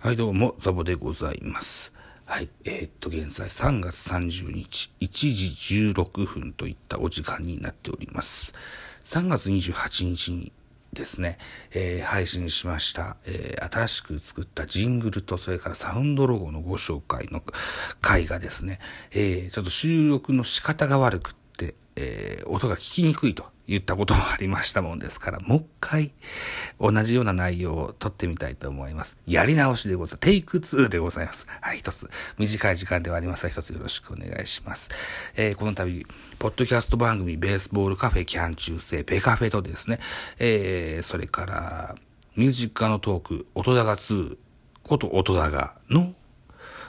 はい、どうも、ザボでございます。はい、えーっと、現在3月30日、1時16分といったお時間になっております。3月28日にですね、えー配信しました、えー新しく作ったジングルと、それからサウンドロゴのご紹介の回がですね、えーちょっと収録の仕方が悪くって、えー音が聞きにくいと言ったこともありましたもんですから、もう一回同じような内容を撮ってみたいと思います。やり直しでございます。テイク2でございます。はい、一つ。短い時間ではありますが、一つよろしくお願いします。えーこの度、ポッドキャスト番組、ベースボールカフェキャン中世、ベカフェとですね、えーそれから、ミュージックアのトーク、音高2こと音高の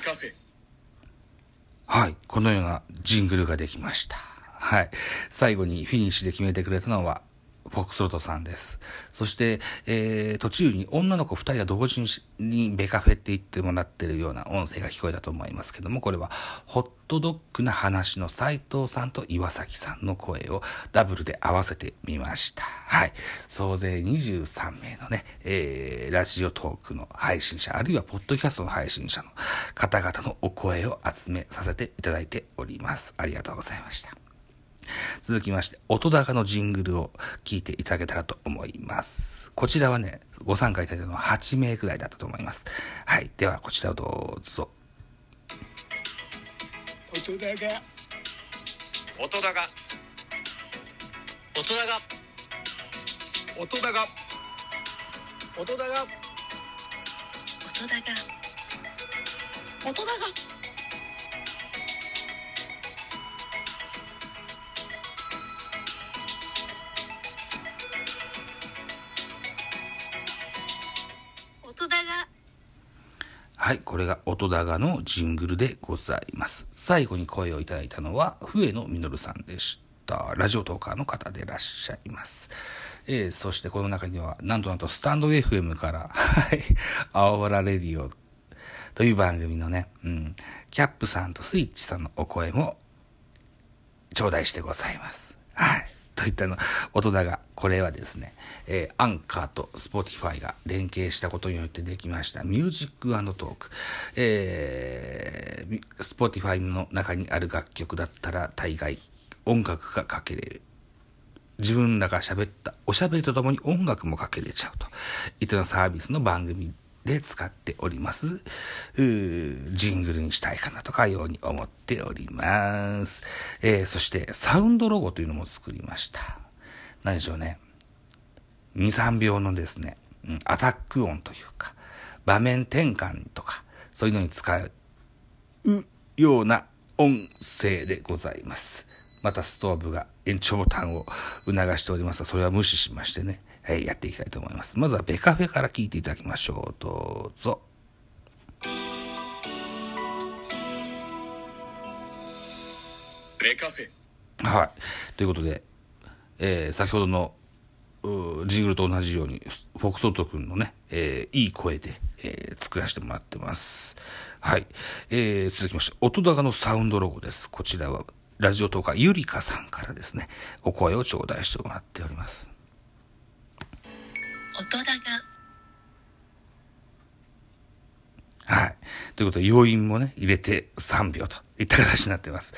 カフェはい。このようなジングルができました。はい。最後にフィニッシュで決めてくれたのは、フォックスロットさんです。そして、えー、途中に女の子二人が同時にベカフェって言ってもらってるような音声が聞こえたと思いますけども、これはホットドッグな話の斉藤さんと岩崎さんの声をダブルで合わせてみました。はい。総勢23名のね、えー、ラジオトークの配信者、あるいはポッドキャストの配信者の方々のお声を集めさせていただいております。ありがとうございました。続きまして、音高のジングルを聞いていただけたらと思います。こちらはね、ご参加いただいたのは8名くらいだったと思います。はい。では、こちらをどうぞ。音高音高音高音高音高音高音高はい。これが音高のジングルでございます。最後に声をいただいたのは、笛野実さんでした。ラジオトーカーの方でいらっしゃいます。えー、そしてこの中には、なんとなんとスタンド FM から、はい、青原レディオという番組のね、うん、キャップさんとスイッチさんのお声も頂戴してございます。はい。といったの、音だが、これはですね、えーアンカーと Spotify が連携したことによってできました、ミュージックトーク。えー、 Spotify の中にある楽曲だったら、大概音楽がかけれる。自分らが喋ったおしゃべりとともに音楽もかけれちゃうといったサービスの番組で使っております、うージングルにしたいかなとかように思っております。えー、そしてサウンドロゴというのも作りました。何でしょうね。2、3秒のですね、アタック音というか、場面転換とか、そういうのに使うような音声でございます。またストーブが延長ボタンを促しておりますが、それは無視しましてね、はい、やっていきたいと思います。まずはベカフェから聞いていただきましょう。どうぞ。ベカフェはい。ということで、えー先ほどのジングルと同じように、フォックソット君のね、えーいい声で、えー作らせてもらってます。はい。えー続きまして、音高のサウンドロゴです。こちらは、ラジオトーカーゆりかさんからですね、お声を頂戴してもらっております。音高はい。ということで、要因もね、入れて3秒といった形になってます。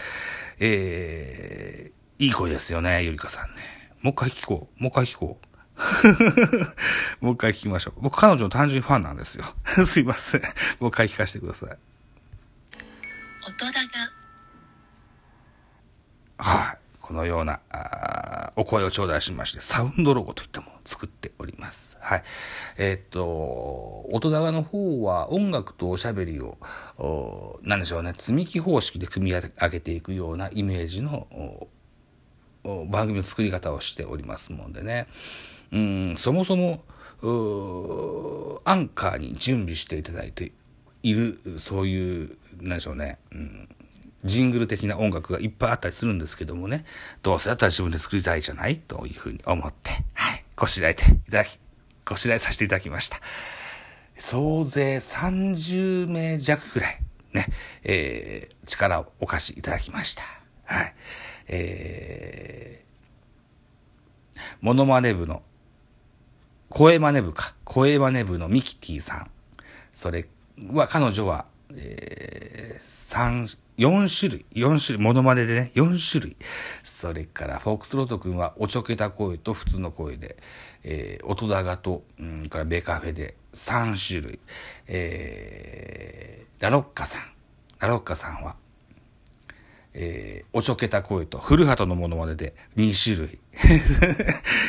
えー、いい声ですよね、ゆりかさんね。もう一回聞こう。もう一回聞こう。もう一回聞きましょう。僕、彼女の単純にファンなんですよ。すいません。もう一回聞かせてください。音高はい。このような、あお声を頂戴しまして、サウンドロゴといったものを作ってます。はい。えーっと、音高の方は音楽とおしゃべりを、おなんでしょうね、積み木方式で組み上げていくようなイメージの番組の作り方をしておりますもんでね。うん、そもそも、アンカーに準備していただいている、そういう、なんでしょうね、うん、ジングル的な音楽がいっぱいあったりするんですけどもね、どうせだったら自分で作りたいじゃない？というふうに思って、はい、こしらえていただき、こしらえさせていただきました。総勢30名弱ぐらい、ね、えー、力をお貸しいただきました。はい。えー、モノマネ部の声真似部か。声真似部のミキティさん。それは、彼女は、えー、三、4種類、4種類、モノマネでね、4種類。それから、フォークスロート君は、おちょけた声と普通の声で、えー、音高と、うん、からベカフェで3種類。えー、ラロッカさん。ラロッカさんは、えー、おちょけた声と古畑のものまねで2種類。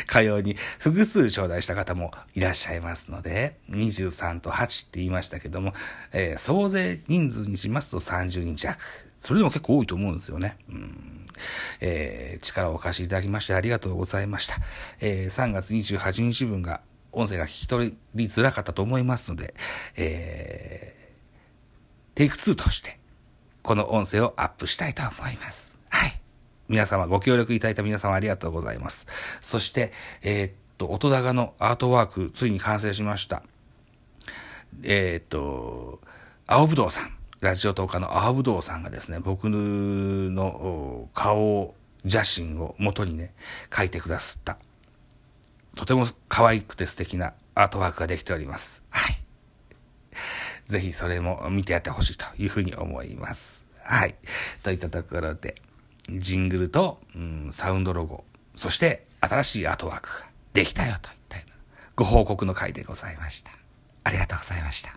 かように複数頂戴した方もいらっしゃいますので、23と8って言いましたけども、えー、総勢人数にしますと30人弱。それでも結構多いと思うんですよね。うんえー、力をお貸しいただきましてありがとうございました。えー、3月28日分が音声が聞き取りづらかったと思いますので、えー、テイク2として、この音声をアップしたいと思います。はい。皆様、ご協力いただいた皆様ありがとうございます。そして、えー、っと、音高のアートワーク、ついに完成しました。えー、っと、青ぶどうさん、ラジオトーカーの青ぶどうさんがですね、僕の顔写真を元にね、描いてくださった。とても可愛くて素敵なアートワークができております。ぜひそれも見てやってほしいというふうに思います。はい。といったところで、ジングルと、うん、サウンドロゴ、そして新しいアートワークができたよといったようなご報告の回でございました。ありがとうございました。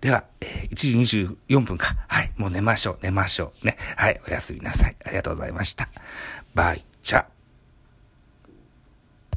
では、えー、1時24分か。はい。もう寝ましょう、寝ましょう。ね。はい。おやすみなさい。ありがとうございました。バイチャ。